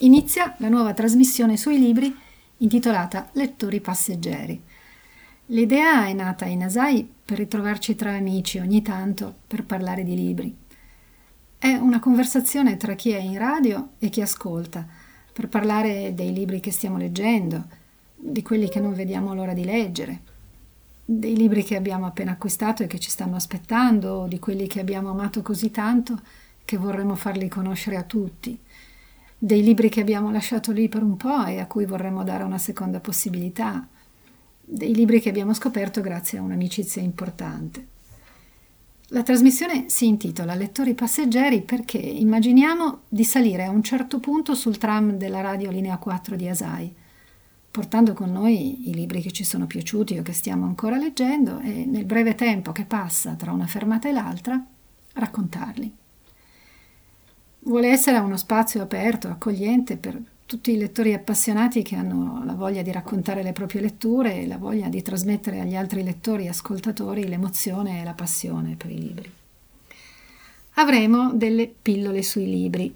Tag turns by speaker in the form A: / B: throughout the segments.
A: Inizia la nuova trasmissione sui libri intitolata Lettori passeggeri. L'idea è nata in Asai per ritrovarci tra amici ogni tanto per parlare di libri. È una conversazione tra chi è in radio e chi ascolta, per parlare dei libri che stiamo leggendo, di quelli che non vediamo l'ora di leggere, dei libri che abbiamo appena acquistato e che ci stanno aspettando, o di quelli che abbiamo amato così tanto che vorremmo farli conoscere a tutti dei libri che abbiamo lasciato lì per un po' e a cui vorremmo dare una seconda possibilità, dei libri che abbiamo scoperto grazie a un'amicizia importante. La trasmissione si intitola Lettori passeggeri perché immaginiamo di salire a un certo punto sul tram della radio linea 4 di Asai, portando con noi i libri che ci sono piaciuti o che stiamo ancora leggendo e nel breve tempo che passa tra una fermata e l'altra raccontarli vuole essere uno spazio aperto, accogliente per tutti i lettori appassionati che hanno la voglia di raccontare le proprie letture e la voglia di trasmettere agli altri lettori e ascoltatori l'emozione e la passione per i libri. Avremo delle pillole sui libri,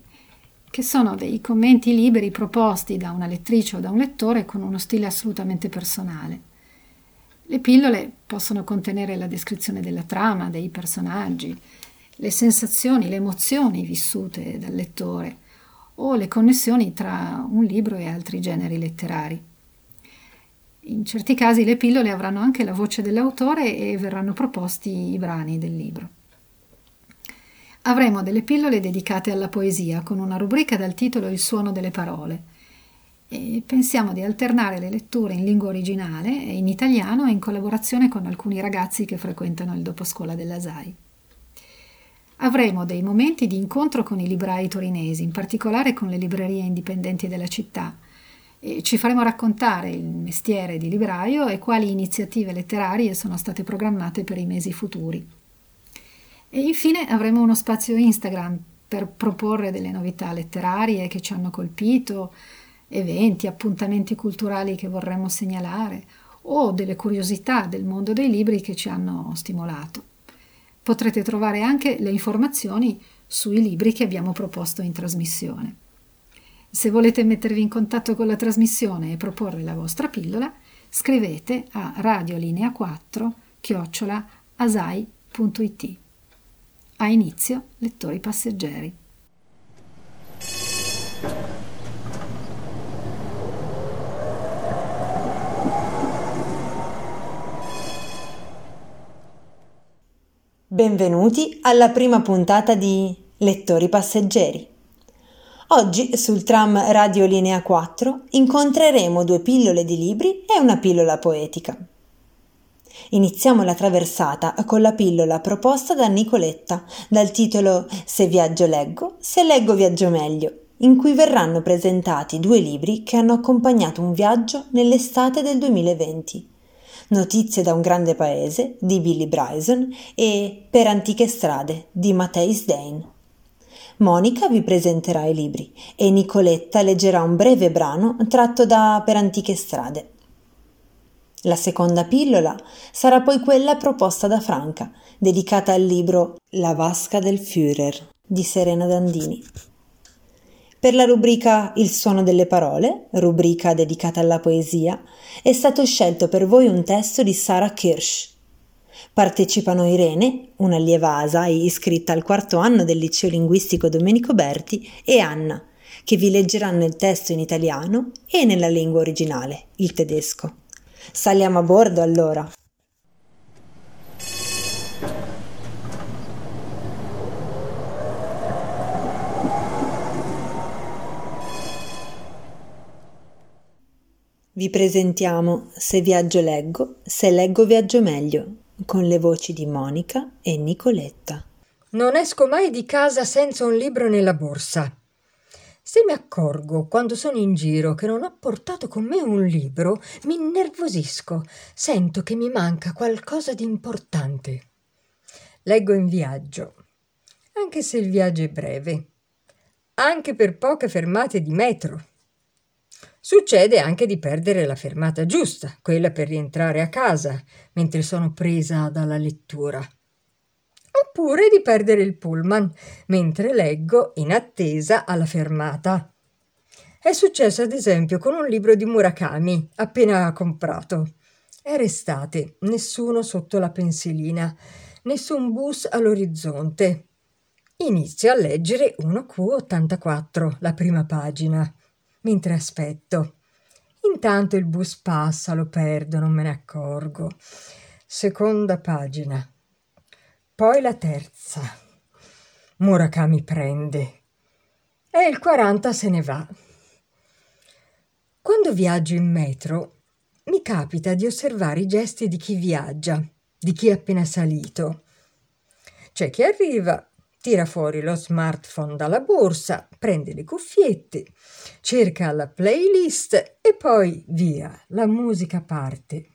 A: che sono dei commenti liberi proposti da una lettrice o da un lettore con uno stile assolutamente personale. Le pillole possono contenere la descrizione della trama, dei personaggi, le sensazioni, le emozioni vissute dal lettore o le connessioni tra un libro e altri generi letterari. In certi casi le pillole avranno anche la voce dell'autore e verranno proposti i brani del libro. Avremo delle pillole dedicate alla poesia con una rubrica dal titolo Il suono delle parole e pensiamo di alternare le letture in lingua originale e in italiano in collaborazione con alcuni ragazzi che frequentano il doposcuola della SAI avremo dei momenti di incontro con i librai torinesi, in particolare con le librerie indipendenti della città. E ci faremo raccontare il mestiere di libraio e quali iniziative letterarie sono state programmate per i mesi futuri. E infine avremo uno spazio Instagram per proporre delle novità letterarie che ci hanno colpito, eventi, appuntamenti culturali che vorremmo segnalare o delle curiosità del mondo dei libri che ci hanno stimolato. Potrete trovare anche le informazioni sui libri che abbiamo proposto in trasmissione. Se volete mettervi in contatto con la trasmissione e proporre la vostra pillola, scrivete a radiolinea 4 chiocciola asai.it. A inizio, lettori passeggeri.
B: Benvenuti alla prima puntata di Lettori passeggeri. Oggi sul tram Radio Linea 4 incontreremo due pillole di libri e una pillola poetica. Iniziamo la traversata con la pillola proposta da Nicoletta dal titolo Se viaggio leggo, se leggo viaggio meglio, in cui verranno presentati due libri che hanno accompagnato un viaggio nell'estate del 2020 Notizie da un grande paese di Billy Bryson e Per antiche strade di Matthijs Dane. Monica vi presenterà i libri e Nicoletta leggerà un breve brano tratto da Per antiche strade. La seconda pillola sarà poi quella proposta da Franca, dedicata al libro La vasca del Führer di Serena Dandini. Per la rubrica Il suono delle parole, rubrica dedicata alla poesia, è stato scelto per voi un testo di Sara Kirsch. Partecipano Irene, un'allieva ASAI iscritta al quarto anno del liceo linguistico Domenico Berti, e Anna, che vi leggeranno il testo in italiano e nella lingua originale, il tedesco. Saliamo a bordo allora. Vi presentiamo Se viaggio leggo, se leggo viaggio meglio, con le voci di Monica e Nicoletta.
C: Non esco mai di casa senza un libro nella borsa. Se mi accorgo quando sono in giro che non ho portato con me un libro, mi innervosisco, sento che mi manca qualcosa di importante. Leggo in viaggio. anche se il viaggio è breve, anche per poche fermate di metro. Succede anche di perdere la fermata giusta, quella per rientrare a casa, mentre sono presa dalla lettura. Oppure di perdere il pullman, mentre leggo in attesa alla fermata. È successo ad esempio con un libro di Murakami, appena comprato. Era estate, nessuno sotto la pensilina, nessun bus all'orizzonte. Inizio a leggere 1Q84, la prima pagina, mentre aspetto. Intanto il bus passa, lo perdo, non me ne accorgo. Seconda pagina. Poi la terza. Murakami prende. E il 40 se ne va. Quando viaggio in metro, mi capita di osservare i gesti di chi viaggia, di chi è appena salito. C'è chi arriva, tira fuori lo smartphone dalla borsa, prende le cuffiette, cerca la playlist e poi via, la musica parte.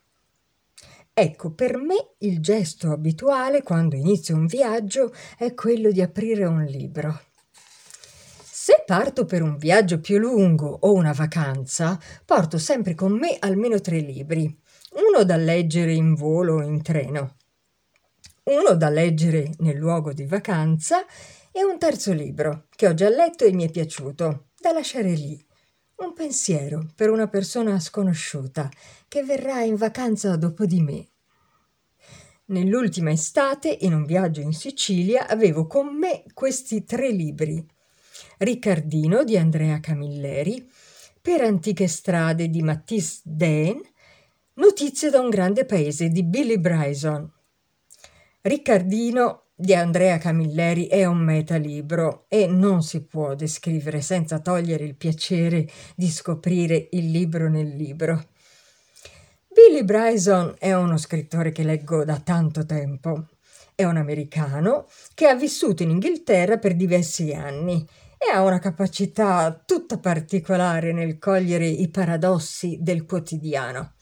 C: Ecco, per me il gesto abituale quando inizio un viaggio è quello di aprire un libro. Se parto per un viaggio più lungo o una vacanza, porto sempre con me almeno tre libri, uno da leggere in volo o in treno, uno da leggere nel luogo di vacanza e un terzo libro che ho già letto e mi è piaciuto, da lasciare lì. Un pensiero per una persona sconosciuta che verrà in vacanza dopo di me. Nell'ultima estate, in un viaggio in Sicilia, avevo con me questi tre libri Riccardino di Andrea Camilleri, Per antiche strade di Matisse Dane, Notizie da un grande paese di Billy Bryson. Riccardino di Andrea Camilleri è un metalibro e non si può descrivere senza togliere il piacere di scoprire il libro nel libro. Billy Bryson è uno scrittore che leggo da tanto tempo. È un americano che ha vissuto in Inghilterra per diversi anni e ha una capacità tutta particolare nel cogliere i paradossi del quotidiano.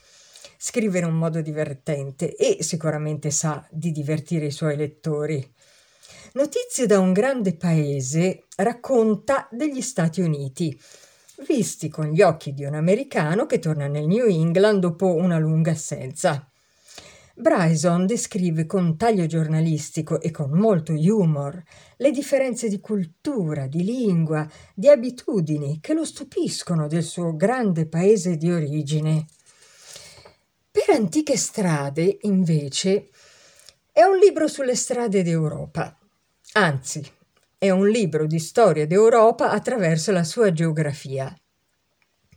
C: Scrive in un modo divertente e sicuramente sa di divertire i suoi lettori. Notizie da un grande paese racconta degli Stati Uniti, visti con gli occhi di un americano che torna nel New England dopo una lunga assenza. Bryson descrive con taglio giornalistico e con molto humor le differenze di cultura, di lingua, di abitudini che lo stupiscono del suo grande paese di origine. Per antiche strade, invece, è un libro sulle strade d'Europa. Anzi, è un libro di storia d'Europa attraverso la sua geografia.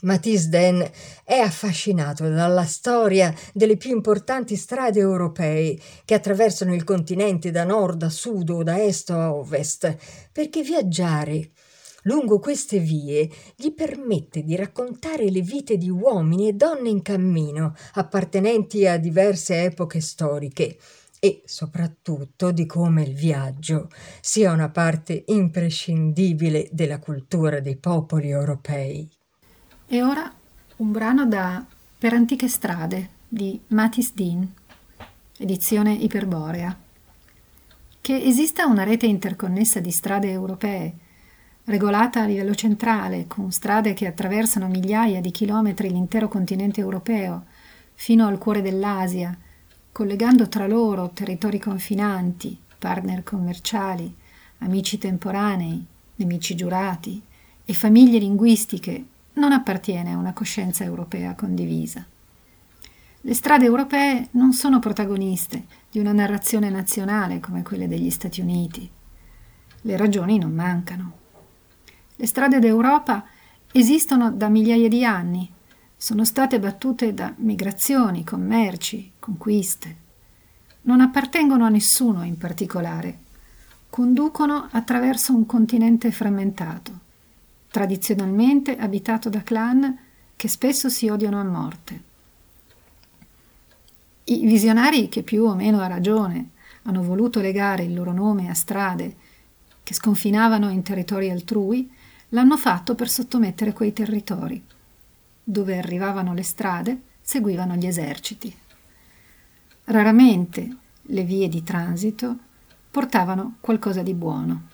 C: Matisse Den è affascinato dalla storia delle più importanti strade europee che attraversano il continente da nord a sud o da est a ovest, perché viaggiare lungo queste vie gli permette di raccontare le vite di uomini e donne in cammino, appartenenti a diverse epoche storiche, e soprattutto di come il viaggio sia una parte imprescindibile della cultura dei popoli europei.
A: E ora un brano da Per antiche strade di Matis Dean, edizione Iperborea. Che esista una rete interconnessa di strade europee, regolata a livello centrale, con strade che attraversano migliaia di chilometri l'intero continente europeo, fino al cuore dell'Asia, collegando tra loro territori confinanti, partner commerciali, amici temporanei, nemici giurati e famiglie linguistiche non appartiene a una coscienza europea condivisa. Le strade europee non sono protagoniste di una narrazione nazionale come quelle degli Stati Uniti. Le ragioni non mancano. Le strade d'Europa esistono da migliaia di anni, sono state battute da migrazioni, commerci, conquiste. Non appartengono a nessuno in particolare, conducono attraverso un continente frammentato tradizionalmente abitato da clan che spesso si odiano a morte. I visionari che più o meno a ragione hanno voluto legare il loro nome a strade che sconfinavano in territori altrui, l'hanno fatto per sottomettere quei territori. Dove arrivavano le strade, seguivano gli eserciti. Raramente le vie di transito portavano qualcosa di buono.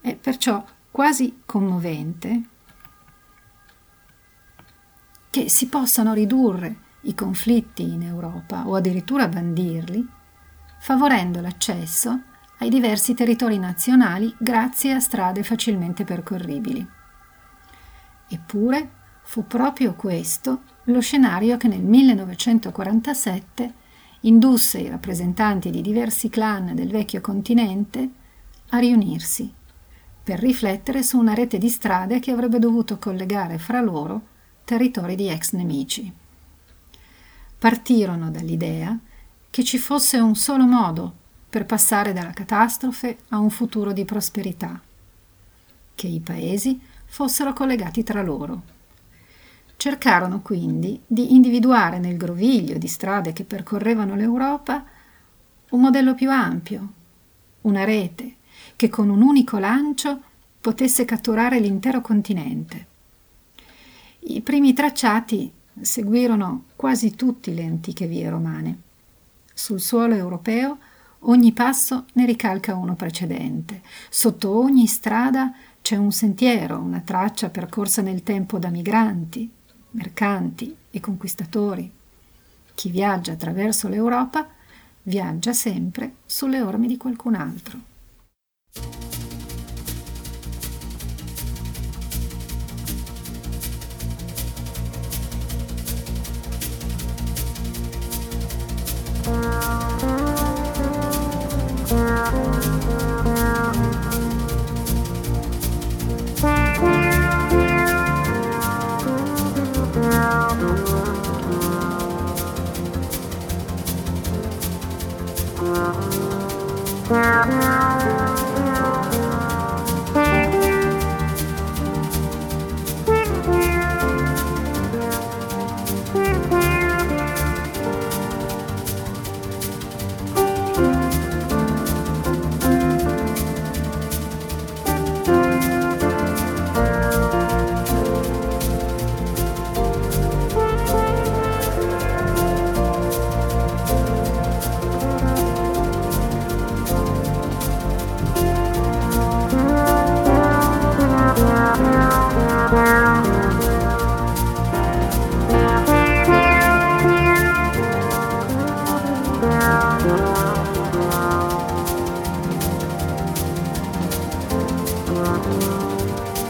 A: È perciò quasi commovente che si possano ridurre i conflitti in Europa o addirittura bandirli, favorendo l'accesso ai diversi territori nazionali grazie a strade facilmente percorribili. Eppure fu proprio questo lo scenario che nel 1947 indusse i rappresentanti di diversi clan del vecchio continente a riunirsi per riflettere su una rete di strade che avrebbe dovuto collegare fra loro territori di ex nemici. Partirono dall'idea che ci fosse un solo modo per passare dalla catastrofe a un futuro di prosperità, che i paesi fossero collegati tra loro. Cercarono quindi di individuare nel groviglio di strade che percorrevano l'Europa un modello più ampio, una rete che con un unico lancio potesse catturare l'intero continente. I primi tracciati seguirono quasi tutte le antiche vie romane. Sul suolo europeo Ogni passo ne ricalca uno precedente. Sotto ogni strada c'è un sentiero, una traccia percorsa nel tempo da migranti, mercanti e conquistatori. Chi viaggia attraverso l'Europa viaggia sempre sulle orme di qualcun altro.
B: Música Yeah.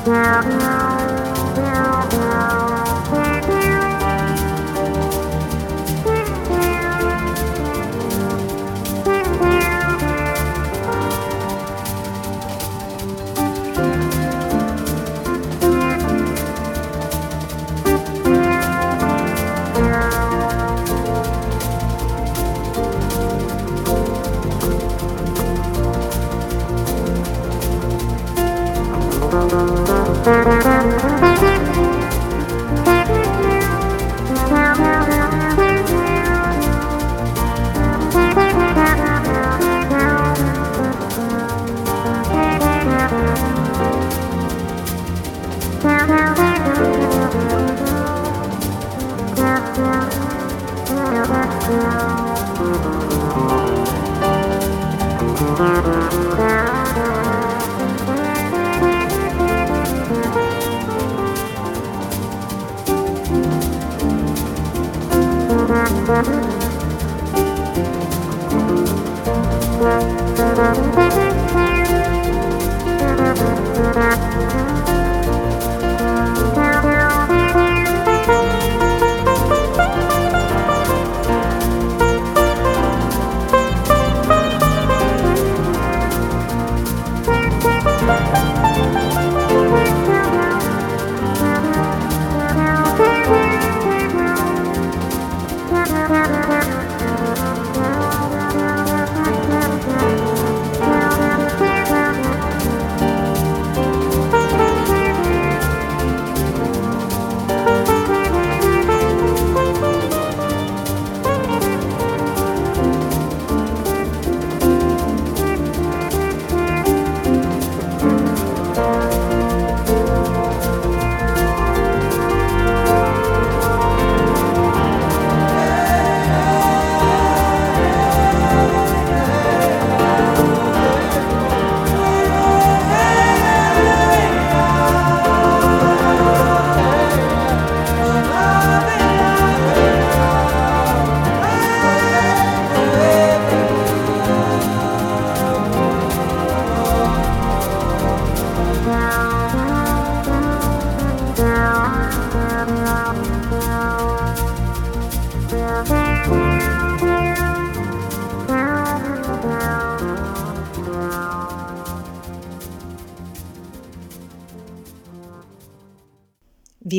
B: Yeah.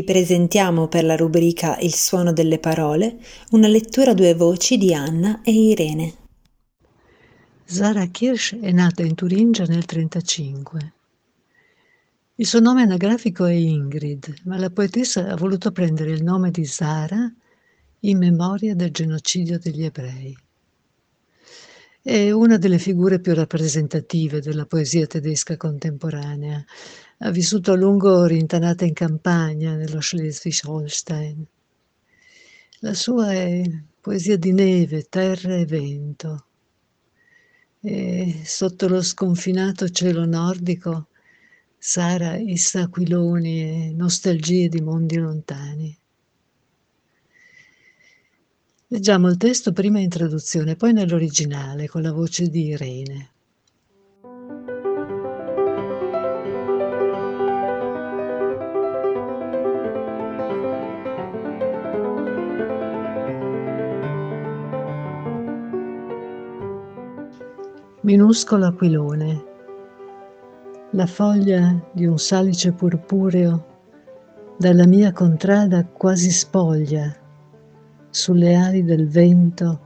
B: Presentiamo per la rubrica Il suono delle parole una lettura a due voci di Anna e Irene.
D: Zara Kirsch è nata in Turingia nel 1935. Il suo nome anagrafico è Ingrid, ma la poetessa ha voluto prendere il nome di Zara in memoria del genocidio degli ebrei. È una delle figure più rappresentative della poesia tedesca contemporanea. Ha vissuto a lungo rintanata in campagna nello Schleswig-Holstein. La sua è poesia di neve, terra e vento. E sotto lo sconfinato cielo nordico Sara issa aquiloni e nostalgie di mondi lontani. Leggiamo il testo prima in traduzione, poi nell'originale con la voce di Irene. Minuscolo aquilone la foglia di un salice purpureo dalla mia contrada quasi spoglia sulle ali del vento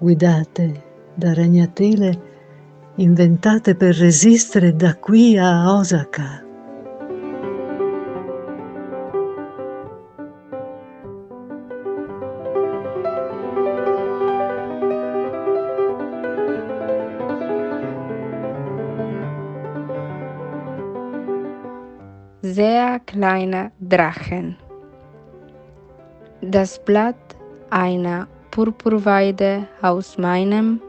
D: guidate da ragnatele inventate per resistere da qui a Osaka.
E: sehr kleine Drachen. Das Blatt einer Purpurweide aus meinem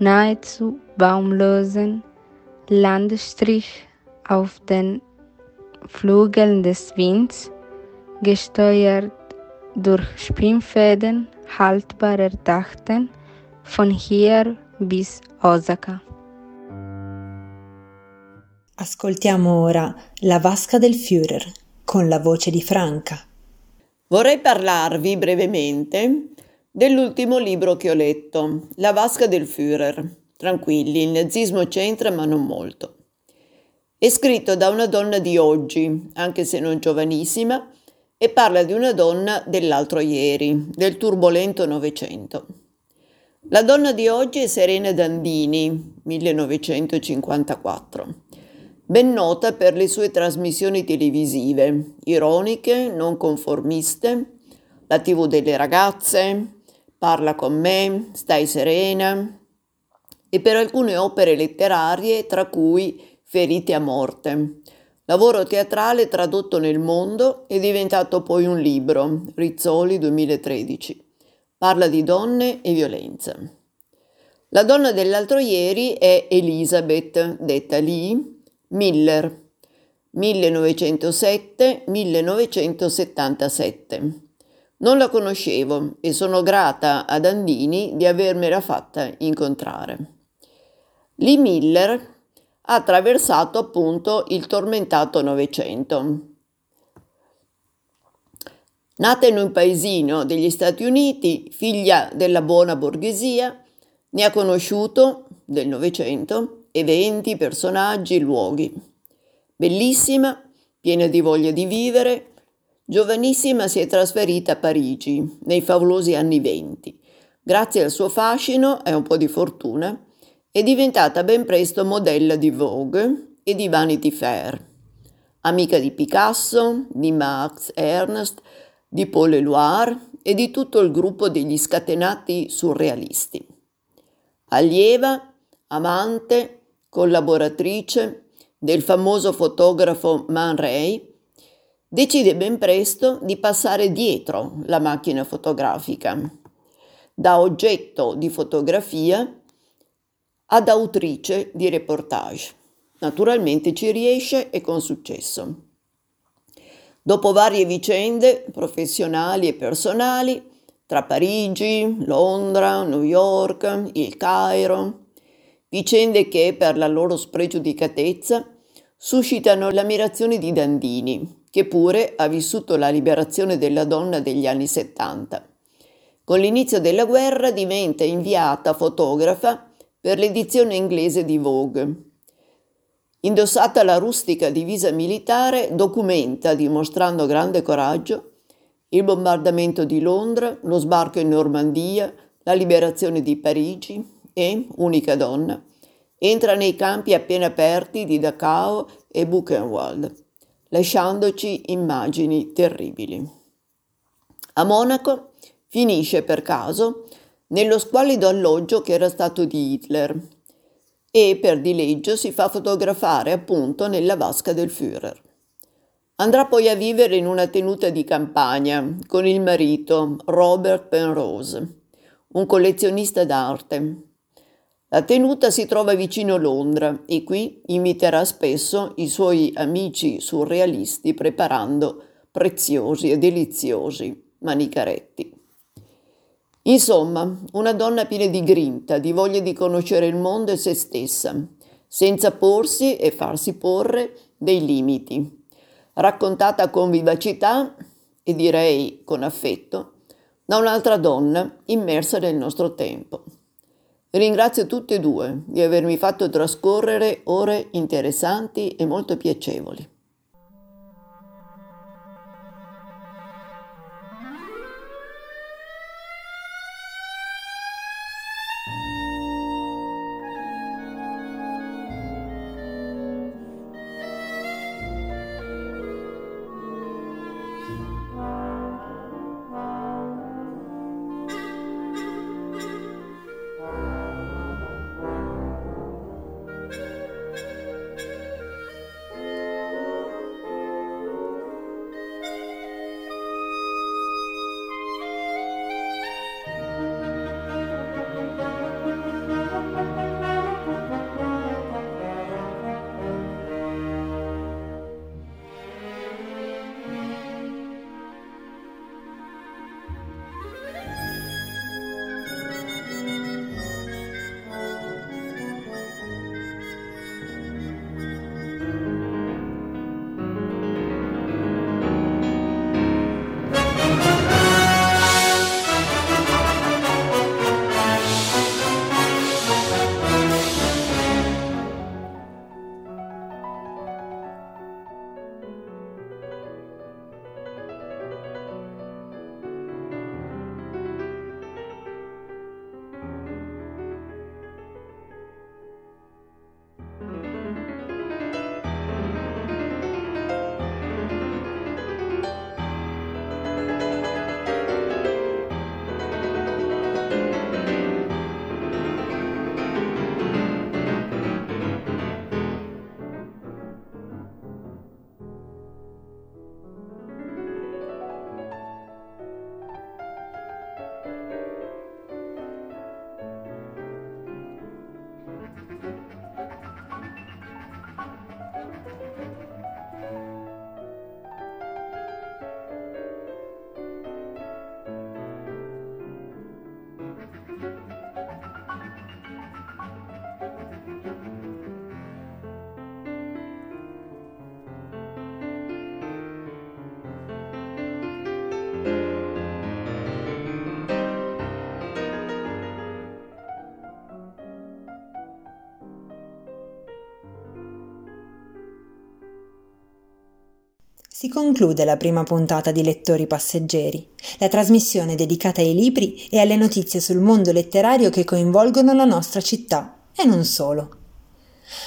E: nahezu baumlosen Landstrich auf den Flügeln des Winds, gesteuert durch Spinnfäden haltbar erdachten, von hier bis Osaka.
B: Ascoltiamo ora La vasca del Führer con la voce di Franca.
F: Vorrei parlarvi brevemente dell'ultimo libro che ho letto, La vasca del Führer. Tranquilli, il nazismo c'entra ma non molto. È scritto da una donna di oggi, anche se non giovanissima, e parla di una donna dell'altro ieri, del turbolento Novecento. La donna di oggi è Serena Dandini, 1954 ben nota per le sue trasmissioni televisive, ironiche, non conformiste, la TV delle ragazze, Parla con me, Stai serena, e per alcune opere letterarie, tra cui Ferite a morte. Lavoro teatrale tradotto nel mondo e diventato poi un libro, Rizzoli 2013. Parla di donne e violenza. La donna dell'altro ieri è Elizabeth, detta Lee, Miller 1907-1977. Non la conoscevo e sono grata ad Andini di avermela fatta incontrare. Lee Miller ha attraversato appunto il tormentato Novecento. Nata in un paesino degli Stati Uniti, figlia della buona borghesia, ne ha conosciuto del Novecento eventi, personaggi, luoghi. Bellissima, piena di voglia di vivere, giovanissima si è trasferita a Parigi nei favolosi anni venti. Grazie al suo fascino e un po' di fortuna, è diventata ben presto modella di Vogue e di Vanity Fair. Amica di Picasso, di Max Ernst, di Paul Eluard e di tutto il gruppo degli scatenati surrealisti. Allieva, amante, collaboratrice del famoso fotografo Man Ray, decide ben presto di passare dietro la macchina fotografica, da oggetto di fotografia ad autrice di reportage. Naturalmente ci riesce e con successo. Dopo varie vicende professionali e personali, tra Parigi, Londra, New York, il Cairo, vicende che, per la loro spregiudicatezza, suscitano l'ammirazione di Dandini, che pure ha vissuto la liberazione della donna degli anni 70. Con l'inizio della guerra diventa inviata fotografa per l'edizione inglese di Vogue. Indossata la rustica divisa militare, documenta, dimostrando grande coraggio, il bombardamento di Londra, lo sbarco in Normandia, la liberazione di Parigi e, unica donna, entra nei campi appena aperti di Dachau e Buchenwald, lasciandoci immagini terribili. A Monaco finisce per caso nello squallido alloggio che era stato di Hitler e per dileggio si fa fotografare appunto nella vasca del Führer. Andrà poi a vivere in una tenuta di campagna con il marito Robert Penrose, un collezionista d'arte. La tenuta si trova vicino Londra e qui inviterà spesso i suoi amici surrealisti preparando preziosi e deliziosi manicaretti. Insomma, una donna piena di grinta, di voglia di conoscere il mondo e se stessa, senza porsi e farsi porre dei limiti. Raccontata con vivacità e direi con affetto da un'altra donna immersa nel nostro tempo. Ringrazio tutte e due di avermi fatto trascorrere ore interessanti e molto piacevoli.
B: Si conclude la prima puntata di Lettori Passeggeri, la trasmissione dedicata ai libri e alle notizie sul mondo letterario che coinvolgono la nostra città e non solo.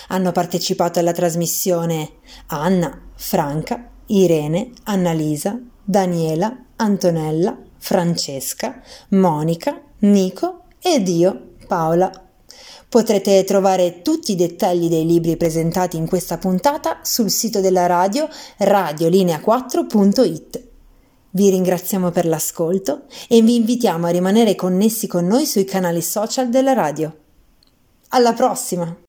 B: Hanno partecipato alla trasmissione Anna, Franca, Irene, Annalisa, Daniela, Antonella, Francesca, Monica, Nico ed io, Paola Potrete trovare tutti i dettagli dei libri presentati in questa puntata sul sito della radio radiolinea4.it. Vi ringraziamo per l'ascolto e vi invitiamo a rimanere connessi con noi sui canali social della radio. Alla prossima!